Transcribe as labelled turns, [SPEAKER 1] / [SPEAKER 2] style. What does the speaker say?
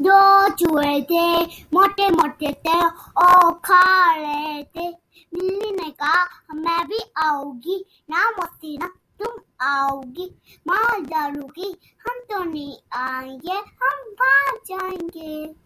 [SPEAKER 1] दो चूहे थे, मोटे मोटे थे, और खा रहे थे। बिल्ली ने कहा, मैं भी आऊँगी। ना मोती, ना तुम आओगी। माल डालूँगी हम तो नहीं आएँगे, हम बाहर जाएँगे।